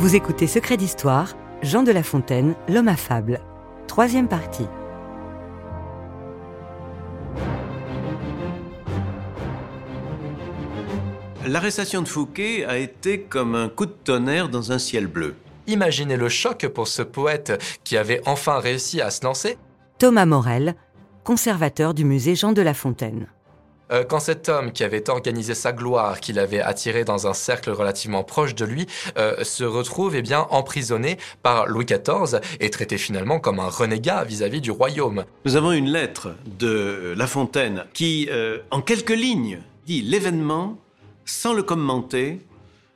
Vous écoutez Secret d'Histoire, Jean de La Fontaine, l'homme affable. Troisième partie. L'arrestation de Fouquet a été comme un coup de tonnerre dans un ciel bleu. Imaginez le choc pour ce poète qui avait enfin réussi à se lancer. Thomas Morel, conservateur du musée Jean de La Fontaine. Euh, quand cet homme qui avait organisé sa gloire, qui l'avait attiré dans un cercle relativement proche de lui, euh, se retrouve eh bien emprisonné par Louis XIV et traité finalement comme un renégat vis-à-vis du royaume. Nous avons une lettre de La Fontaine qui, euh, en quelques lignes, dit l'événement sans le commenter,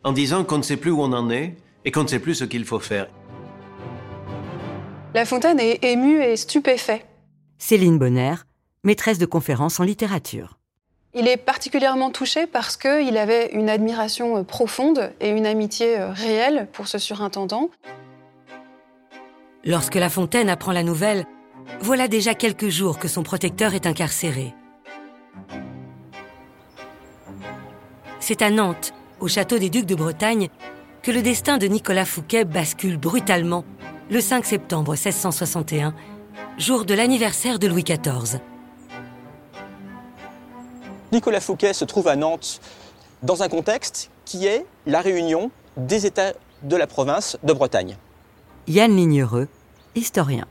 en disant qu'on ne sait plus où on en est et qu'on ne sait plus ce qu'il faut faire. La Fontaine est ému et stupéfait. Céline Bonner, maîtresse de conférences en littérature. Il est particulièrement touché parce qu'il avait une admiration euh, profonde et une amitié euh, réelle pour ce surintendant. Lorsque La Fontaine apprend la nouvelle, voilà déjà quelques jours que son protecteur est incarcéré. C'est à Nantes, au château des Ducs de Bretagne, que le destin de Nicolas Fouquet bascule brutalement le 5 septembre 1661, jour de l'anniversaire de Louis XIV. Nicolas Fouquet se trouve à Nantes dans un contexte qui est la réunion des États de la province de Bretagne. Yann Lignereux, historien.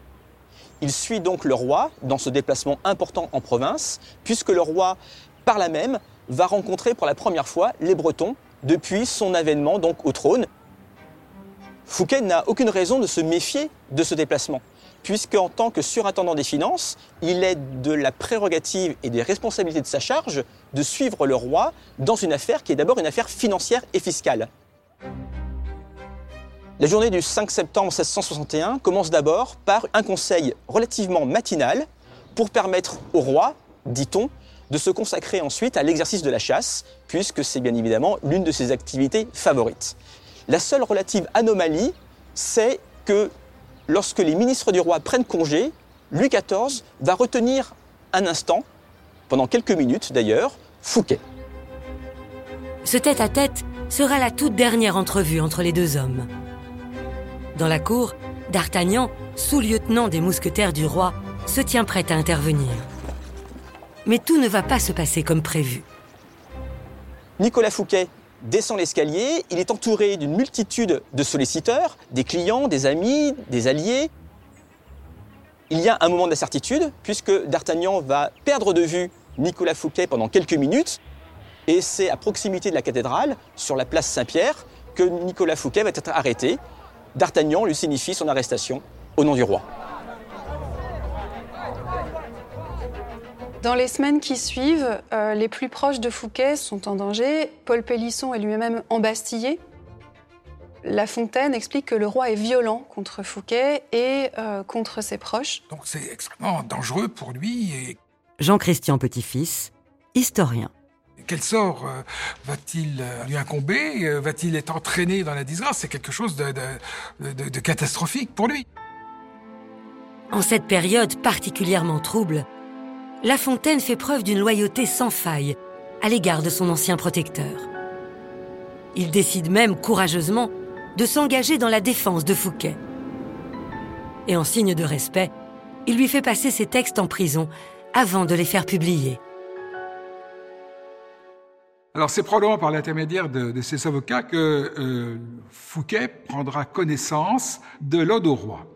Il suit donc le roi dans ce déplacement important en province, puisque le roi, par là même, va rencontrer pour la première fois les Bretons depuis son avènement donc au trône. Fouquet n'a aucune raison de se méfier de ce déplacement puisque en tant que surintendant des finances, il est de la prérogative et des responsabilités de sa charge de suivre le roi dans une affaire qui est d'abord une affaire financière et fiscale. La journée du 5 septembre 1661 commence d'abord par un conseil relativement matinal pour permettre au roi, dit-on, de se consacrer ensuite à l'exercice de la chasse, puisque c'est bien évidemment l'une de ses activités favorites. La seule relative anomalie, c'est que lorsque les ministres du roi prennent congé, Louis XIV va retenir un instant, pendant quelques minutes d'ailleurs, Fouquet. Ce tête-à-tête sera la toute dernière entrevue entre les deux hommes. Dans la cour, D'Artagnan, sous-lieutenant des mousquetaires du roi, se tient prêt à intervenir. Mais tout ne va pas se passer comme prévu. Nicolas Fouquet descend l'escalier, il est entouré d'une multitude de solliciteurs, des clients, des amis, des alliés. Il y a un moment d'incertitude, puisque D'Artagnan va perdre de vue Nicolas Fouquet pendant quelques minutes, et c'est à proximité de la cathédrale, sur la place Saint-Pierre, que Nicolas Fouquet va être arrêté. D'Artagnan lui signifie son arrestation au nom du roi. Dans les semaines qui suivent, euh, les plus proches de Fouquet sont en danger. Paul Pélisson est lui-même embastillé. La Fontaine explique que le roi est violent contre Fouquet et euh, contre ses proches. Donc c'est extrêmement dangereux pour lui. Et... Jean-Christian Petit-Fils, historien. Quel sort euh, va-t-il lui incomber? Va-t-il être entraîné dans la disgrâce? C'est quelque chose de, de, de catastrophique pour lui. En cette période particulièrement trouble, la Fontaine fait preuve d'une loyauté sans faille à l'égard de son ancien protecteur. Il décide même courageusement de s'engager dans la défense de Fouquet. Et en signe de respect, il lui fait passer ses textes en prison avant de les faire publier. Alors c'est probablement par l'intermédiaire de, ses avocats que euh, Fouquet prendra connaissance de l'Ode au roi.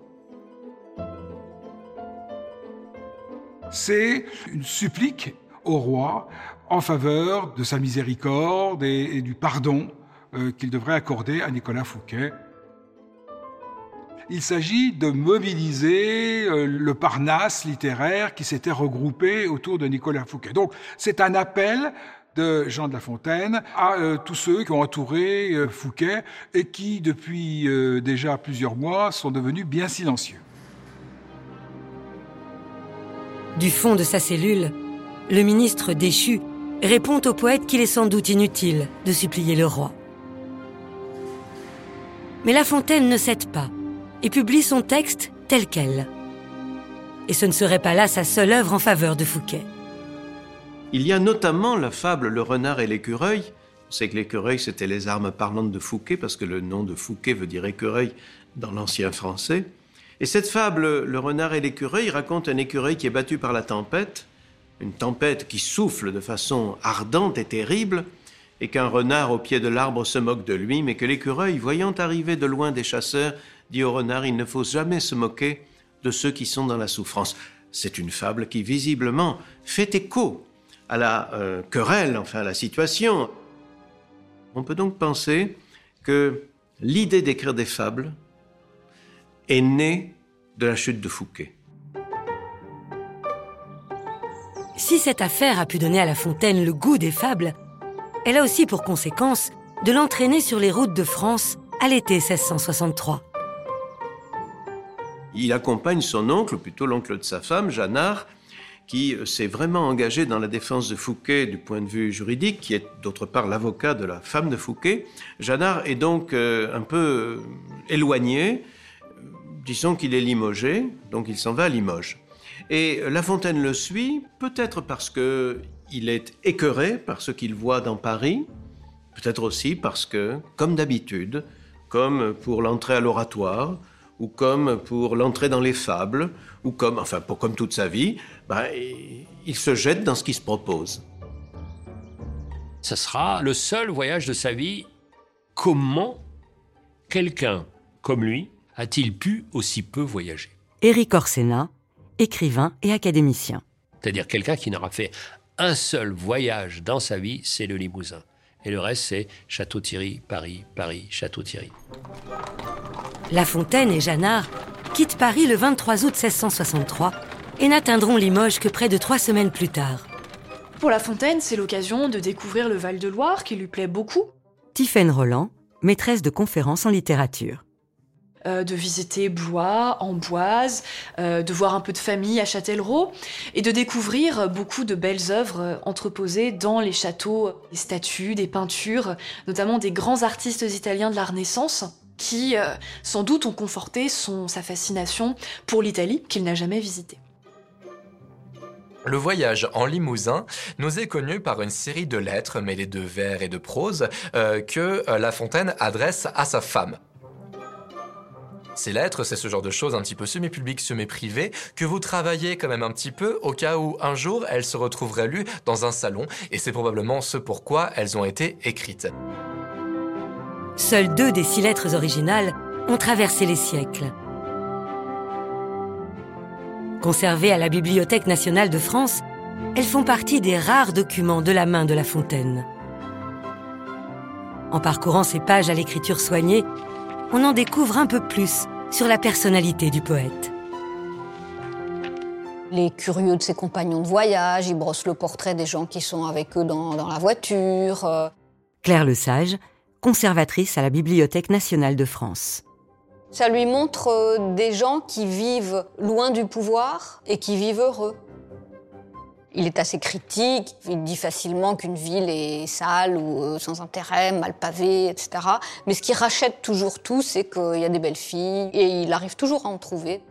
C'est une supplique au roi en faveur de sa miséricorde et, du pardon euh, qu'il devrait accorder à Nicolas Fouquet. Il s'agit de mobiliser euh, le Parnasse littéraire qui s'était regroupé autour de Nicolas Fouquet. Donc c'est un appel de Jean de La Fontaine à euh, tous ceux qui ont entouré Fouquet et qui, depuis déjà plusieurs mois, sont devenus bien silencieux. Du fond de sa cellule, le ministre déchu répond au poète qu'il est sans doute inutile de supplier le roi. Mais La Fontaine ne cède pas et publie son texte tel quel. Et ce ne serait pas là sa seule œuvre en faveur de Fouquet. Il y a notamment la fable Le renard et l'écureuil On sait que l'écureuil, c'était les armes parlantes de Fouquet, parce que le nom de Fouquet veut dire écureuil dans l'ancien français. Et cette fable, Le renard et l'écureuil, raconte un écureuil qui est battu par la tempête, une tempête qui souffle de façon ardente et terrible, et qu'un renard au pied de l'arbre se moque de lui, mais que l'écureuil, voyant arriver de loin des chasseurs, dit au renard, il ne faut jamais se moquer de ceux qui sont dans la souffrance. C'est une fable qui visiblement fait écho à la euh, querelle, enfin à la situation. On peut donc penser que l'idée d'écrire des fables est née de la chute de Fouquet. Si cette affaire a pu donner à La Fontaine le goût des fables, elle a aussi pour conséquence de l'entraîner sur les routes de France à l'été 1663. Il accompagne son oncle, plutôt l'oncle de sa femme, Jeannard, qui s'est vraiment engagé dans la défense de Fouquet du point de vue juridique, qui est d'autre part l'avocat de la femme de Fouquet. Jeannard est donc euh, un peu euh, éloigné, disons qu'il est limogé, donc il s'en va à Limoges. Et La Fontaine le suit, peut-être parce que il est écœuré par ce qu'il voit dans Paris, peut-être aussi parce que, comme d'habitude, comme pour l'entrée à l'oratoire, ou comme pour l'entrée dans les fables, ou comme, enfin, pour comme toute sa vie, ben, il se jette dans ce qui se propose. Ce sera le seul voyage de sa vie. Comment quelqu'un comme lui a-t-il pu aussi peu voyager Éric Orsena, écrivain et académicien. C'est-à-dire quelqu'un qui n'aura fait un seul voyage dans sa vie, c'est le Limousin. Et le reste, c'est Château-Thierry, Paris, Paris, Château-Thierry. La Fontaine et Jeannard quittent Paris le 23 août 1663 et n'atteindront Limoges que près de trois semaines plus tard. Pour La Fontaine, c'est l'occasion de découvrir le Val-de-Loire qui lui plaît beaucoup. Tiphaine Roland, maîtresse de conférences en littérature. Euh, de visiter Blois, Amboise, euh, de voir un peu de famille à Châtellerault et de découvrir beaucoup de belles œuvres euh, entreposées dans les châteaux, des statues, des peintures, notamment des grands artistes italiens de la Renaissance qui, sans doute, ont conforté son, sa fascination pour l'Italie qu'il n'a jamais visitée. Le voyage en Limousin nous est connu par une série de lettres mêlées de vers et de prose que La Fontaine adresse à sa femme. Ces lettres, c'est ce genre de choses un petit peu semi-publiques, semi-privées, que vous travaillez quand même un petit peu au cas où un jour elles se retrouveraient lues dans un salon, et c'est probablement ce pourquoi elles ont été écrites. Seules deux des six lettres originales ont traversé les siècles. Conservées à la Bibliothèque nationale de France, elles font partie des rares documents de la main de La Fontaine. En parcourant ces pages à l'écriture soignée, on en découvre un peu plus sur la personnalité du poète. Les curieux de ses compagnons de voyage, il brosse le portrait des gens qui sont avec eux dans, la voiture. Euh. Claire Le Sage, conservatrice à la Bibliothèque nationale de France. Ça lui montre euh, des gens qui vivent loin du pouvoir et qui vivent heureux. Il est assez critique, il dit facilement qu'une ville est sale ou euh, sans intérêt, mal pavée, etc. Mais ce qui rachète toujours tout, c'est qu'il y a des belles filles et il arrive toujours à en trouver.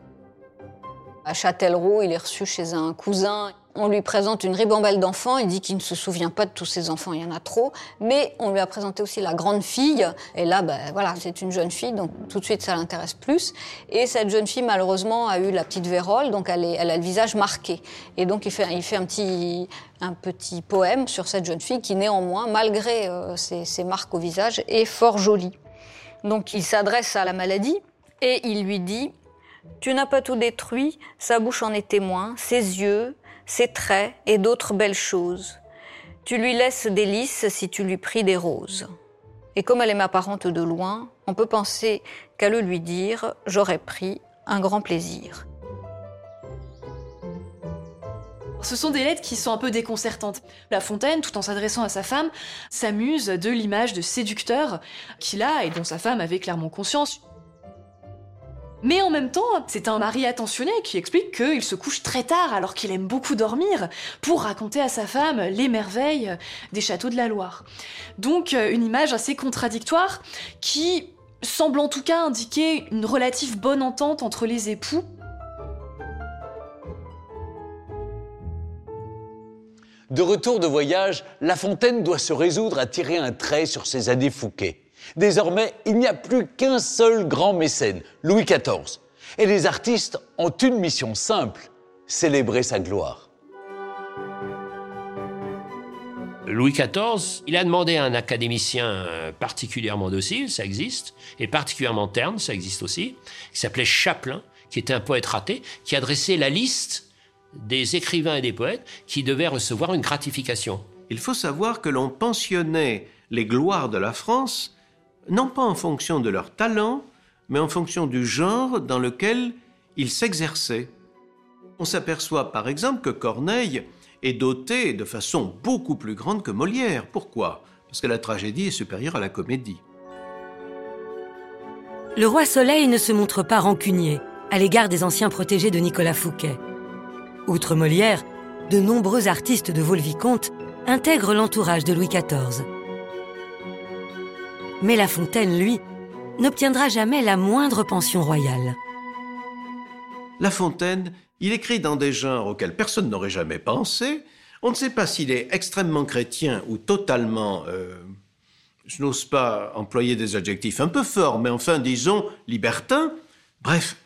À Châtellerault, il est reçu chez un cousin on lui présente une ribambelle d'enfants, il dit qu'il ne se souvient pas de tous ses enfants, il y en a trop, mais on lui a présenté aussi la grande fille, et là, ben, voilà, c'est une jeune fille, donc tout de suite ça l'intéresse plus. Et cette jeune fille, malheureusement, a eu la petite vérole, donc elle, a le visage marqué. Et donc il fait, un, petit, poème sur cette jeune fille qui, néanmoins, malgré euh, ses, marques au visage, est fort jolie. Donc il s'adresse à la maladie et il lui dit tu n'as pas tout détruit, sa bouche en est témoin, ses yeux, ses traits et d'autres belles choses. Tu lui laisses des lys si tu lui pries des roses. Et comme elle est ma parente de loin, on peut penser qu'à le lui dire, j'aurais pris un grand plaisir. Ce sont des lettres qui sont un peu déconcertantes. La Fontaine, tout en s'adressant à sa femme, s'amuse de l'image de séducteur qu'il a et dont sa femme avait clairement conscience. Mais en même temps, c'est un mari attentionné qui explique qu'il se couche très tard alors qu'il aime beaucoup dormir pour raconter à sa femme les merveilles des châteaux de la Loire. Donc euh, une image assez contradictoire qui semble en tout cas indiquer une relative bonne entente entre les époux De retour de voyage, La Fontaine doit se résoudre à tirer un trait sur ses années Fouquet. Désormais, il n'y a plus qu'un seul grand mécène, Louis XIV. Et les artistes ont une mission simple, célébrer sa gloire. Louis XIV, il a demandé à un académicien euh, particulièrement docile, ça existe, et particulièrement terne, ça existe aussi, qui s'appelait Chaplin, qui était un poète raté, qui a dressé la liste des écrivains et des poètes qui devaient recevoir une gratification. Il faut savoir que l'on pensionnait les gloires de la France, non pas en fonction de leur talent, mais en fonction du genre dans lequel ils s'exerçaient. On s'aperçoit par exemple que Corneille est doté de façon beaucoup plus grande que Molière. Pourquoi? Parce que la tragédie est supérieure à la comédie. Le roi Soleil ne se montre pas rancunier à l'égard des anciens protégés de Nicolas Fouquet. Outre Molière, de nombreux artistes de Vaux-le-Vicomte intègrent l'entourage de Louis XIV. Mais La Fontaine, lui, n'obtiendra jamais la moindre pension royale. La Fontaine, il écrit dans des genres auxquels personne n'aurait jamais pensé. On ne sait pas s'il est extrêmement chrétien ou totalement... euh, je n'ose pas employer des adjectifs un peu forts, mais enfin, disons, libertin. Bref,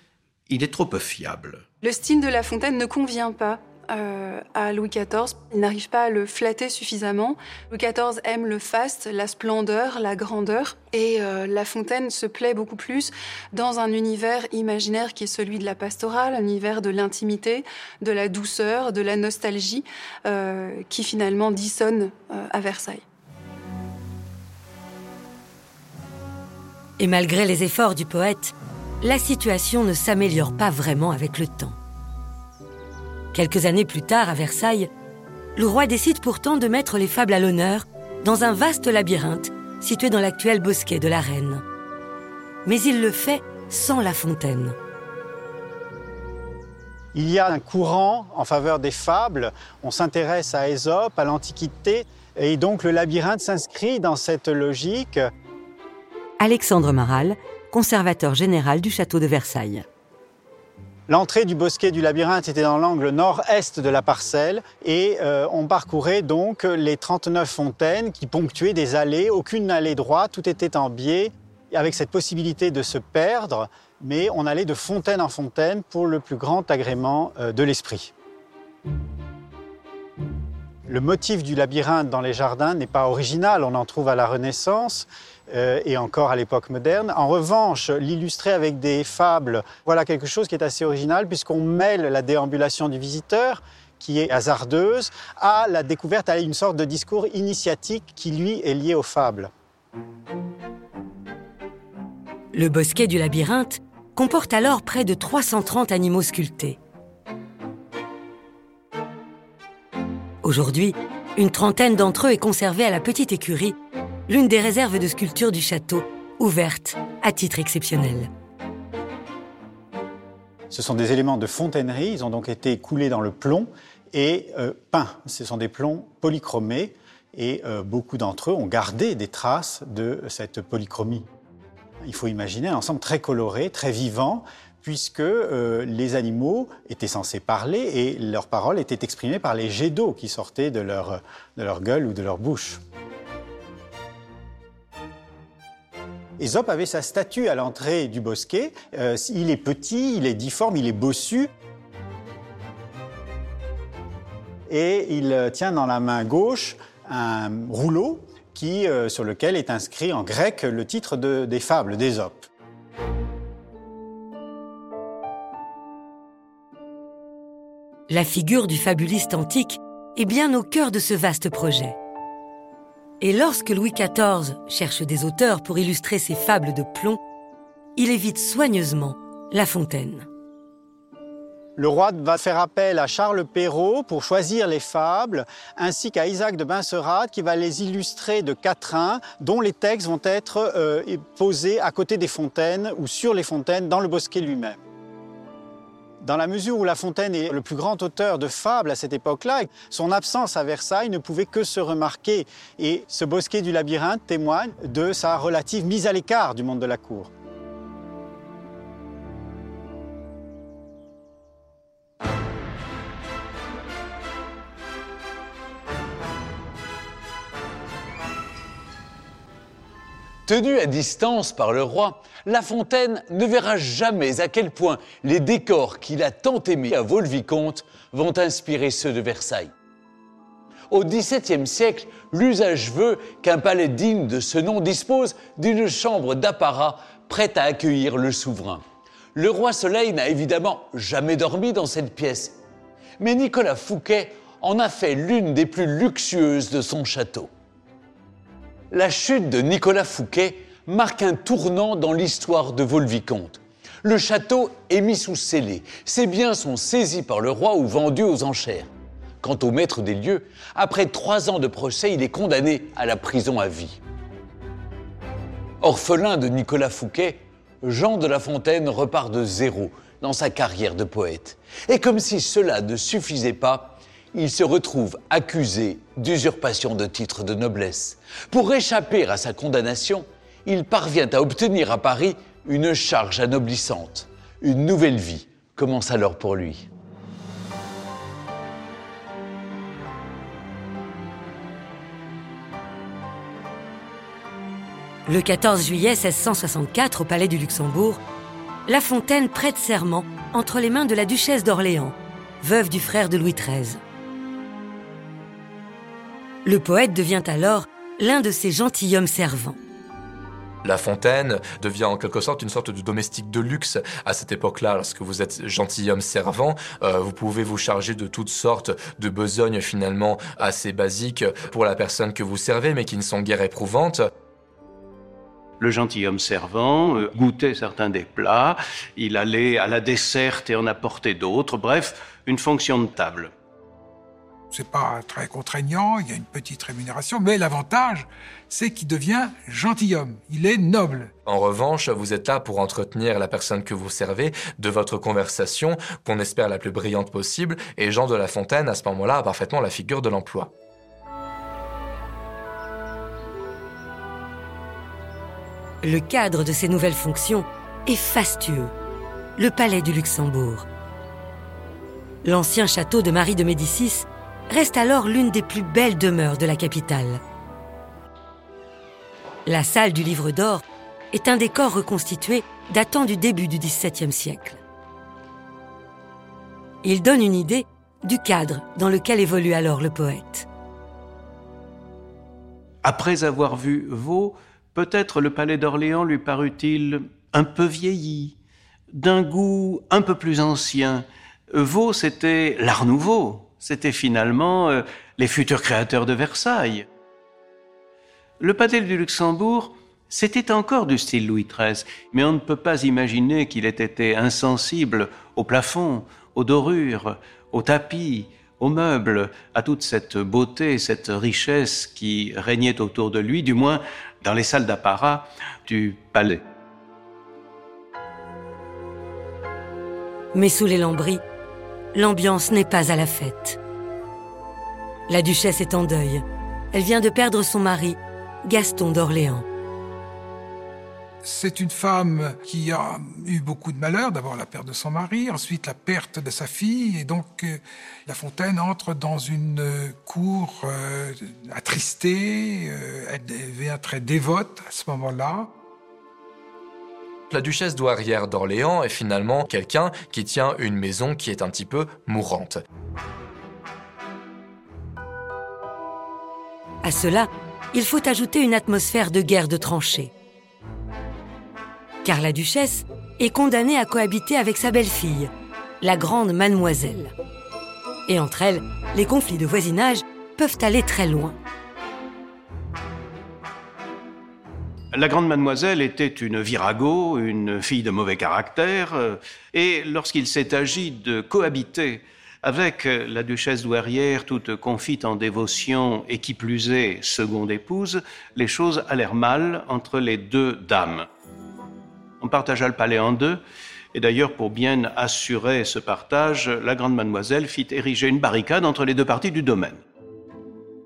il est trop peu fiable. Le style de La Fontaine ne convient pas euh, à Louis XIV. Il n'arrive pas à le flatter suffisamment. Louis XIV aime le faste, la splendeur, la grandeur. Et euh, La Fontaine se plaît beaucoup plus dans un univers imaginaire qui est celui de la pastorale, un univers de l'intimité, de la douceur, de la nostalgie, euh, qui finalement dissonne à Versailles. Et malgré les efforts du poète, la situation ne s'améliore pas vraiment avec le temps. Quelques années plus tard, à Versailles, le roi décide pourtant de mettre les fables à l'honneur dans un vaste labyrinthe situé dans l'actuel bosquet de la Reine. Mais il le fait sans La Fontaine. Il y a un courant en faveur des fables. On s'intéresse à Ésope, à l'Antiquité, et donc le labyrinthe s'inscrit dans cette logique. Alexandre Maral, conservateur général du château de Versailles. L'entrée du bosquet du labyrinthe était dans l'angle nord-est de la parcelle et euh, on parcourait donc les 39 fontaines qui ponctuaient des allées, aucune allée droite, tout était en biais, avec cette possibilité de se perdre, mais on allait de fontaine en fontaine pour le plus grand agrément euh, de l'esprit. Le motif du labyrinthe dans les jardins n'est pas original, on en trouve à la Renaissance euh, et encore à l'époque moderne. En revanche, l'illustrer avec des fables, voilà quelque chose qui est assez original puisqu'on mêle la déambulation du visiteur qui est hasardeuse, à la découverte, à une sorte de discours initiatique qui, lui, est lié aux fables. Le bosquet du labyrinthe comporte alors près de 330 animaux sculptés. Aujourd'hui, une trentaine d'entre eux est conservée à la petite écurie, l'une des réserves de sculptures du château, ouverte à titre exceptionnel. Ce sont des éléments de fontainerie, ils ont donc été coulés dans le plomb et euh, peints. Ce sont des plombs polychromés et euh, beaucoup d'entre eux ont gardé des traces de cette polychromie. Il faut imaginer un ensemble très coloré, très vivant, puisque euh, les animaux étaient censés parler et leurs paroles étaient exprimées par les jets d'eau qui sortaient de leur, de leur gueule ou de leur bouche. Ésope avait sa statue à l'entrée du bosquet. Euh, il est petit, il est difforme, il est bossu. Et il tient dans la main gauche un rouleau euh, sur lequel est inscrit en grec le titre de- des fables d'Ésope. La figure du fabuliste antique est bien au cœur de ce vaste projet. Et lorsque Louis XIV cherche des auteurs pour illustrer ses fables de plomb, il évite soigneusement La Fontaine. Le roi va faire appel à Charles Perrault pour choisir les fables, ainsi qu'à Isaac de Benserade qui va les illustrer de quatrains, dont les textes vont être euh, posés à côté des fontaines ou sur les fontaines dans le bosquet lui-même. Dans la mesure où La Fontaine est le plus grand auteur de fables à cette époque-là, son absence à Versailles ne pouvait que se remarquer. Et ce bosquet du labyrinthe témoigne de sa relative mise à l'écart du monde de la cour. Tenu à distance par le roi, la Fontaine ne verra jamais à quel point les décors qu'il a tant aimés à Vaux-le-Vicomte vont inspirer ceux de Versailles. Au XVIIe siècle, l'usage veut qu'un palais digne de ce nom dispose d'une chambre d'apparat prête à accueillir le souverain. Le roi Soleil n'a évidemment jamais dormi dans cette pièce, mais Nicolas Fouquet en a fait l'une des plus luxueuses de son château. La chute de Nicolas Fouquet marque un tournant dans l'histoire de Vaux-le-Vicomte. Le château est mis sous scellé. Ses biens sont saisis par le roi ou vendus aux enchères. Quant au maître des lieux, après trois ans de procès, il est condamné à la prison à vie. Orphelin de Nicolas Fouquet, Jean de La Fontaine repart de zéro dans sa carrière de poète. Et comme si cela ne suffisait pas, il se retrouve accusé d'usurpation de titres de noblesse. Pour échapper à sa condamnation, il parvient à obtenir à Paris une charge anoblissante. Une nouvelle vie commence alors pour lui. Le 14 juillet 1664, au Palais du Luxembourg, La Fontaine prête serment entre les mains de la duchesse d'Orléans, veuve du frère de Louis XIII. Le poète devient alors l'un de ses gentilshommes servants. La Fontaine devient en quelque sorte une sorte de domestique de luxe à cette époque-là. Lorsque vous êtes gentilhomme servant, euh, vous pouvez vous charger de toutes sortes de besognes finalement assez basiques pour la personne que vous servez, mais qui ne sont guère éprouvantes le gentilhomme servant euh, goûtait certains des plats, il allait à la desserte et en apportait d'autres, bref, une fonction de table. C'est pas très contraignant, il y a une petite rémunération, mais l'avantage, c'est qu'il devient gentilhomme, il est noble. En revanche, vous êtes là pour entretenir la personne que vous servez de votre conversation, qu'on espère la plus brillante possible, et Jean de La Fontaine, à ce moment-là, a parfaitement la figure de l'emploi. Le cadre de ces nouvelles fonctions est fastueux. Le palais du Luxembourg. L'ancien château de Marie de Médicis reste alors l'une des plus belles demeures de la capitale. La salle du Livre d'Or est un décor reconstitué datant du début du XVIIe siècle. Il donne une idée du cadre dans lequel évolue alors le poète. Après avoir vu Vaux, Peut-être le palais d'Orléans lui parut-il un peu vieilli, d'un goût un peu plus ancien. Vaux, c'était l'art nouveau, c'était finalement euh, les futurs créateurs de Versailles. Le palais du Luxembourg, c'était encore du style Louis XIII, mais on ne peut pas imaginer qu'il ait été insensible au plafond, aux dorures, aux tapis, aux meubles, à toute cette beauté, cette richesse qui régnait autour de lui, du moins dans les salles d'apparat du palais. Mais sous les lambris, l'ambiance n'est pas à la fête. La duchesse est en deuil. Elle vient de perdre son mari, Gaston d'Orléans. C'est une femme qui a eu beaucoup de malheurs. D'abord la perte de son mari, ensuite la perte de sa fille. Et donc euh, La Fontaine entre dans une cour euh, attristée. Euh, elle devient très dévote à ce moment-là. La duchesse douairière d'Orléans est finalement quelqu'un qui tient une maison qui est un petit peu mourante. À cela, il faut ajouter une atmosphère de guerre de tranchées car la duchesse est condamnée à cohabiter avec sa belle-fille, la grande mademoiselle. Et entre elles, les conflits de voisinage peuvent aller très loin. La grande mademoiselle était une virago, une fille de mauvais caractère, euh, et lorsqu'il s'est agi de cohabiter avec la duchesse douairière, toute confite en dévotion et qui plus est seconde épouse, les choses allèrent mal entre les deux dames. On partagea le palais en deux, et d'ailleurs, pour bien assurer ce partage, la grande mademoiselle fit ériger une barricade entre les deux parties du domaine.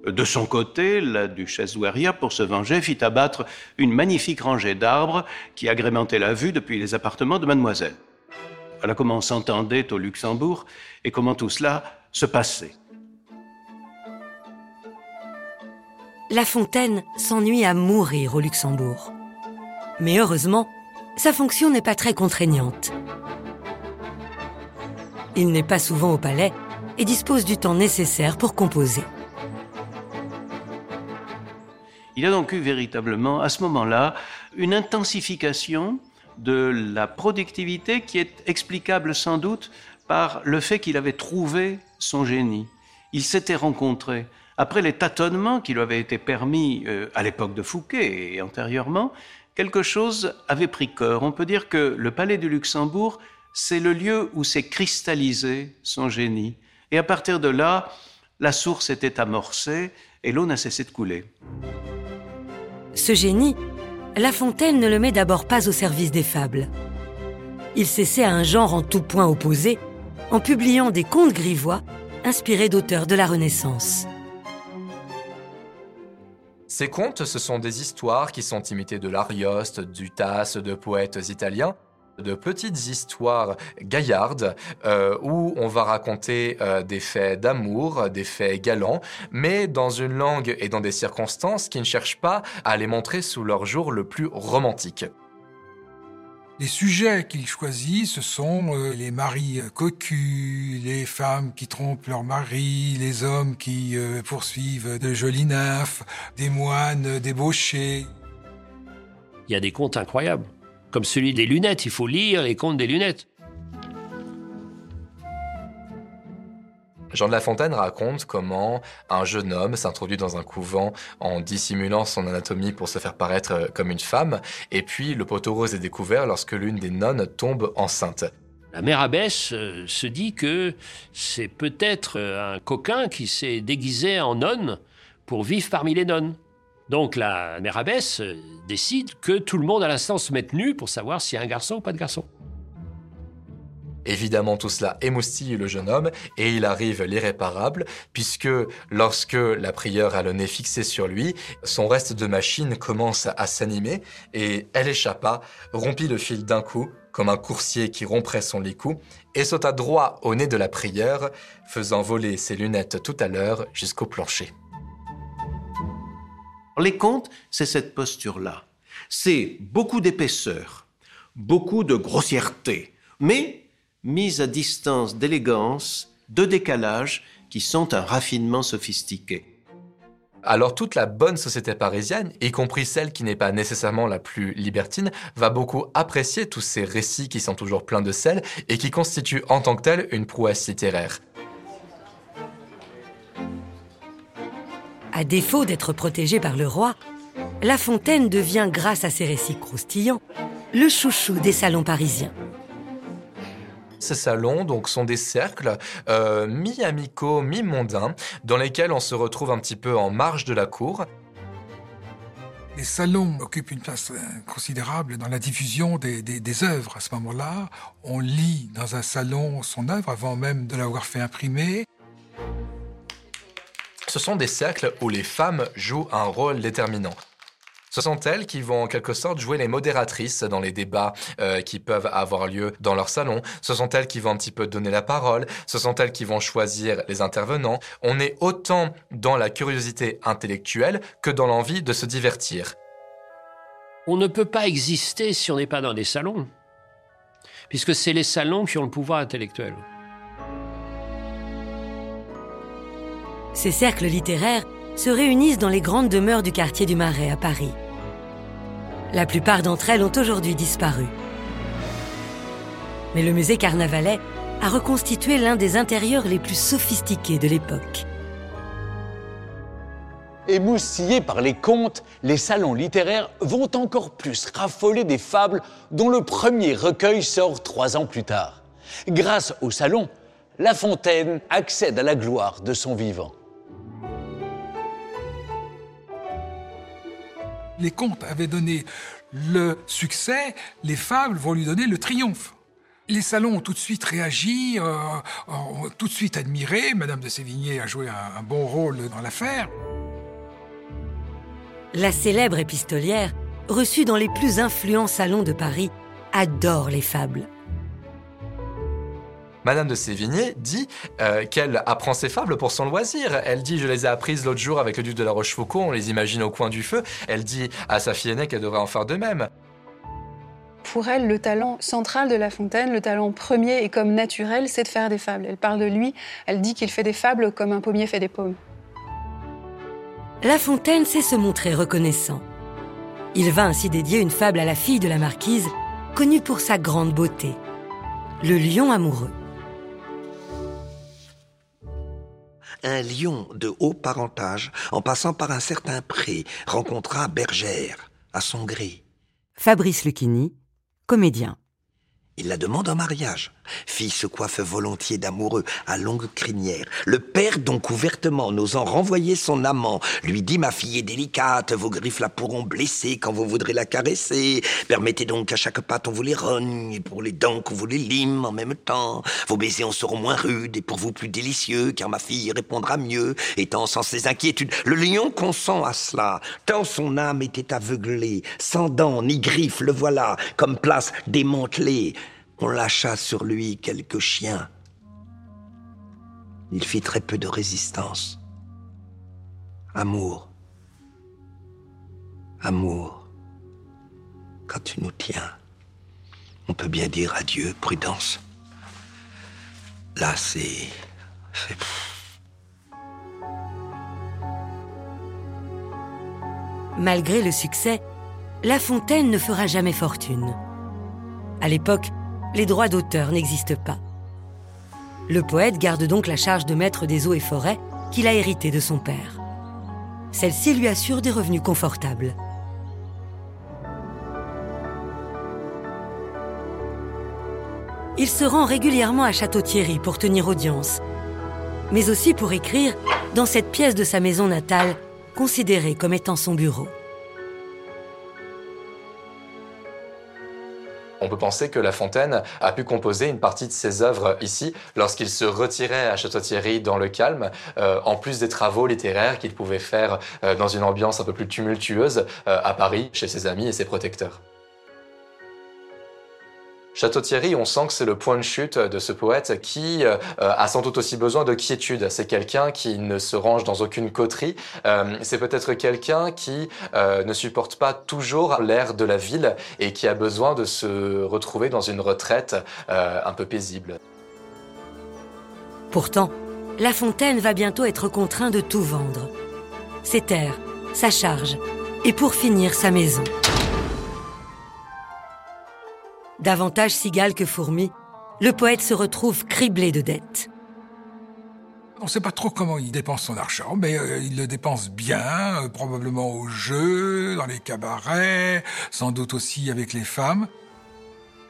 De son côté, la duchesse douairière, pour se venger, fit abattre une magnifique rangée d'arbres qui agrémentait la vue depuis les appartements de mademoiselle. Voilà comment on s'entendait au Luxembourg et comment tout cela se passait. La Fontaine s'ennuie à mourir au Luxembourg. Mais heureusement, sa fonction n'est pas très contraignante. Il n'est pas souvent au palais et dispose du temps nécessaire pour composer. Il y a donc eu véritablement, à ce moment-là, une intensification de la productivité qui est explicable sans doute par le fait qu'il avait trouvé son génie. Il s'était rencontré. Après les tâtonnements qui lui avaient été permis euh, à l'époque de Fouquet et antérieurement, quelque chose avait pris corps. On peut dire que le palais du Luxembourg, c'est le lieu où s'est cristallisé son génie. Et à partir de là, la source était amorcée et l'eau n'a cessé de couler. Ce génie, La Fontaine ne le met d'abord pas au service des fables. Il s'essaie à un genre en tout point opposé en publiant des contes grivois inspirés d'auteurs de la Renaissance. Ces contes, ce sont des histoires qui sont imitées de l'Arioste, du Tasse, de poètes italiens, de petites histoires gaillardes euh, où on va raconter euh, des faits d'amour, des faits galants, mais dans une langue et dans des circonstances qui ne cherchent pas à les montrer sous leur jour le plus romantique. Les sujets qu'il choisit, ce sont euh, les maris cocus, les femmes qui trompent leur mari, les hommes qui poursuivent de jolies nymphes, des moines débauchés. Il y a des contes incroyables comme celui des lunettes. Il faut lire les contes des lunettes. Jean de La Fontaine raconte comment un jeune homme s'introduit dans un couvent en dissimulant son anatomie pour se faire paraître euh, comme une femme, et puis le poteau rose est découvert lorsque l'une des nonnes tombe enceinte. La mère abbesse euh, se dit que c'est peut-être euh, un coquin qui s'est déguisé en nonne pour vivre parmi les nonnes. Donc la mère abbesse euh, décide que tout le monde à l'instant se mette nu pour savoir s'il y a un garçon ou pas de garçon. Évidemment, tout cela émoustille le jeune homme et il arrive l'irréparable puisque lorsque la prieure a le nez fixé sur lui, son reste de machine commence à s'animer et elle échappa, rompit le fil d'un coup comme un coursier qui romprait son licou et sauta droit au nez de la prieure, faisant voler ses lunettes tout à l'heure jusqu'au plancher. Les contes, c'est cette posture-là. C'est beaucoup d'épaisseur, beaucoup de grossièreté, mais mise à distance d'élégance, de décalage, qui sont un raffinement sophistiqué. Alors toute la bonne société parisienne, y compris celle qui n'est pas nécessairement la plus libertine, va beaucoup apprécier tous ces récits qui sont toujours pleins de sel et qui constituent en tant que tels une prouesse littéraire. À défaut d'être protégé par le roi, La Fontaine devient, grâce à ses récits croustillants, le chouchou des salons parisiens. Ces salons donc sont des cercles euh, mi-amicaux, mi-mondains, dans lesquels on se retrouve un petit peu en marge de la cour. Les salons occupent une place euh, considérable dans la diffusion des, des œuvres. À ce moment-là, on lit dans un salon son œuvre avant même de l'avoir fait imprimer ce sont des cercles où les femmes jouent un rôle déterminant. Ce sont elles qui vont en quelque sorte jouer les modératrices dans les débats euh, qui peuvent avoir lieu dans leur salon. Ce sont elles qui vont un petit peu donner la parole. Ce sont elles qui vont choisir les intervenants. On est autant dans la curiosité intellectuelle que dans l'envie de se divertir. On ne peut pas exister si on n'est pas dans des salons, puisque c'est les salons qui ont le pouvoir intellectuel. Ces cercles littéraires se réunissent dans les grandes demeures du quartier du Marais à Paris. La plupart d'entre elles ont aujourd'hui disparu. Mais le musée Carnavalet a reconstitué l'un des intérieurs les plus sophistiqués de l'époque. Émoustillés par les contes, les salons littéraires vont encore plus raffoler des fables dont le premier recueil sort trois ans plus tard. Grâce au salon, La Fontaine accède à la gloire de son vivant. Les contes avaient donné le succès, les fables vont lui donner le triomphe. Les salons ont tout de suite réagi, euh, ont tout de suite admiré. Madame de Sévigné a joué un, un bon rôle dans l'affaire. La célèbre épistolière, reçue dans les plus influents salons de Paris, adore les fables. Madame de Sévigné dit euh, qu'elle apprend ses fables pour son loisir. Elle dit Je les ai apprises l'autre jour avec le duc de la Rochefoucauld, on les imagine au coin du feu. Elle dit à sa fille aînée qu'elle devrait en faire de même. pour elle, le talent central de La Fontaine, le talent premier et comme naturel, c'est de faire des fables. Elle parle de lui, elle dit qu'il fait des fables comme un pommier fait des pommes. La Fontaine sait se montrer reconnaissant. Il va ainsi dédier une fable à la fille de la marquise, connue pour sa grande beauté, le lion amoureux. Un lion de haut parentage, en passant par un certain pré, rencontra Bergère, à son gré. Fabrice Lucchini, comédien. Il la demande en mariage. Fille se coiffe volontiers d'amoureux, à longue crinière. Le père, donc ouvertement, n'osant renvoyer son amant, lui dit Ma fille est délicate, vos griffes la pourront blesser quand vous voudrez la caresser. Permettez donc qu'à chaque patte on vous les rogne, et pour les dents qu'on vous les lime en même temps. Vos baisers en seront moins rudes et pour vous plus délicieux, car ma fille répondra mieux, étant sans ses inquiétudes. Le lion consent à cela, tant son âme était aveuglée, sans dents ni griffes, le voilà, comme place démantelée. On lâcha sur lui quelques chiens. Il fit très peu de résistance. Amour. Amour. Quand tu nous tiens, on peut bien dire adieu, prudence. Là, c'est... Malgré le succès, La Fontaine ne fera jamais fortune. À l'époque, les droits d'auteur n'existent pas. Le poète garde donc la charge de maître des eaux et forêts qu'il a hérité de son père. Celle-ci lui assure des revenus confortables. Il se rend régulièrement à Château-Thierry pour tenir audience, mais aussi pour écrire dans cette pièce de sa maison natale, considérée comme étant son bureau. On peut penser que La Fontaine a pu composer une partie de ses œuvres ici lorsqu'il se retirait à Château-Thierry dans le calme, euh, en plus des travaux littéraires qu'il pouvait faire euh, dans une ambiance un peu plus tumultueuse euh, à Paris, chez ses amis et ses protecteurs. Château-Thierry, on sent que c'est le point de chute de ce poète qui euh, a sans doute aussi besoin de quiétude. C'est quelqu'un qui ne se range dans aucune coterie. Euh, c'est peut-être quelqu'un qui euh, ne supporte pas toujours l'air de la ville et qui a besoin de se retrouver dans une retraite un peu paisible. Pourtant, La Fontaine va bientôt être contraint de tout vendre. Ses terres, sa charge, et pour finir, sa maison. Davantage cigale que fourmi, le poète se retrouve criblé de dettes. On ne sait pas trop comment il dépense son argent, mais euh, il le dépense bien, euh, probablement au jeu, dans les cabarets, sans doute aussi avec les femmes.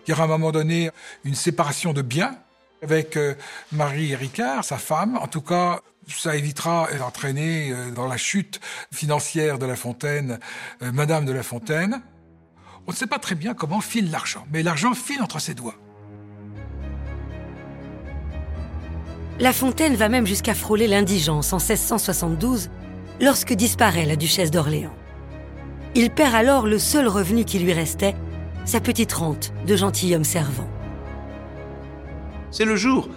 Il y aura à un moment donné une séparation de biens avec euh, Marie Ricard, sa femme. En tout cas, ça évitera d'entraîner dans la chute financière de La Fontaine, Madame de La Fontaine. On ne sait pas très bien comment file l'argent, mais l'argent file entre ses doigts. La Fontaine va même jusqu'à frôler l'indigence en 1672, lorsque disparaît la duchesse d'Orléans. Il perd alors le seul revenu qui lui restait, sa petite rente de gentilhomme servant. C'est le jour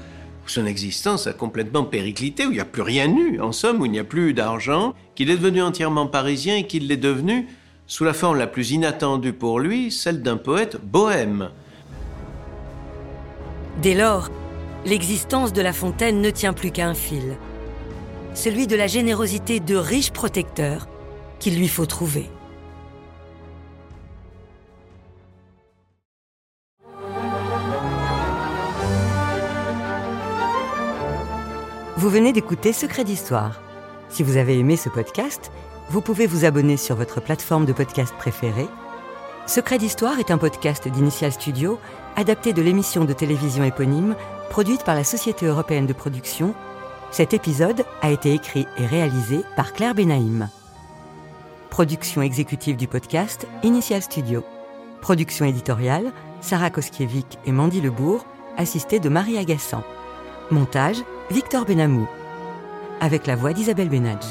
où son existence a complètement périclité, où il n'y a plus rien eu, en somme, où il n'y a plus d'argent, qu'il est devenu entièrement parisien et qu'il l'est devenu sous la forme la plus inattendue pour lui, celle d'un poète bohème. Dès lors, l'existence de La Fontaine ne tient plus qu'à un fil, celui de la générosité de riches protecteurs qu'il lui faut trouver. Vous venez d'écouter Secret d'Histoire. Si vous avez aimé ce podcast, vous pouvez vous abonner sur votre plateforme de podcast préférée. Secret d'Histoire est un podcast d'Initial Studio, adapté de l'émission de télévision éponyme, produite par la Société européenne de production. Cet épisode a été écrit et réalisé par Claire Benaïm. Production exécutive du podcast, Initial Studio. Production éditoriale, Sarah Koskiewicz et Mandy Lebourg, assistée de Marie Agassan. Montage, Victor Benamou. Avec la voix d'Isabelle Benadj.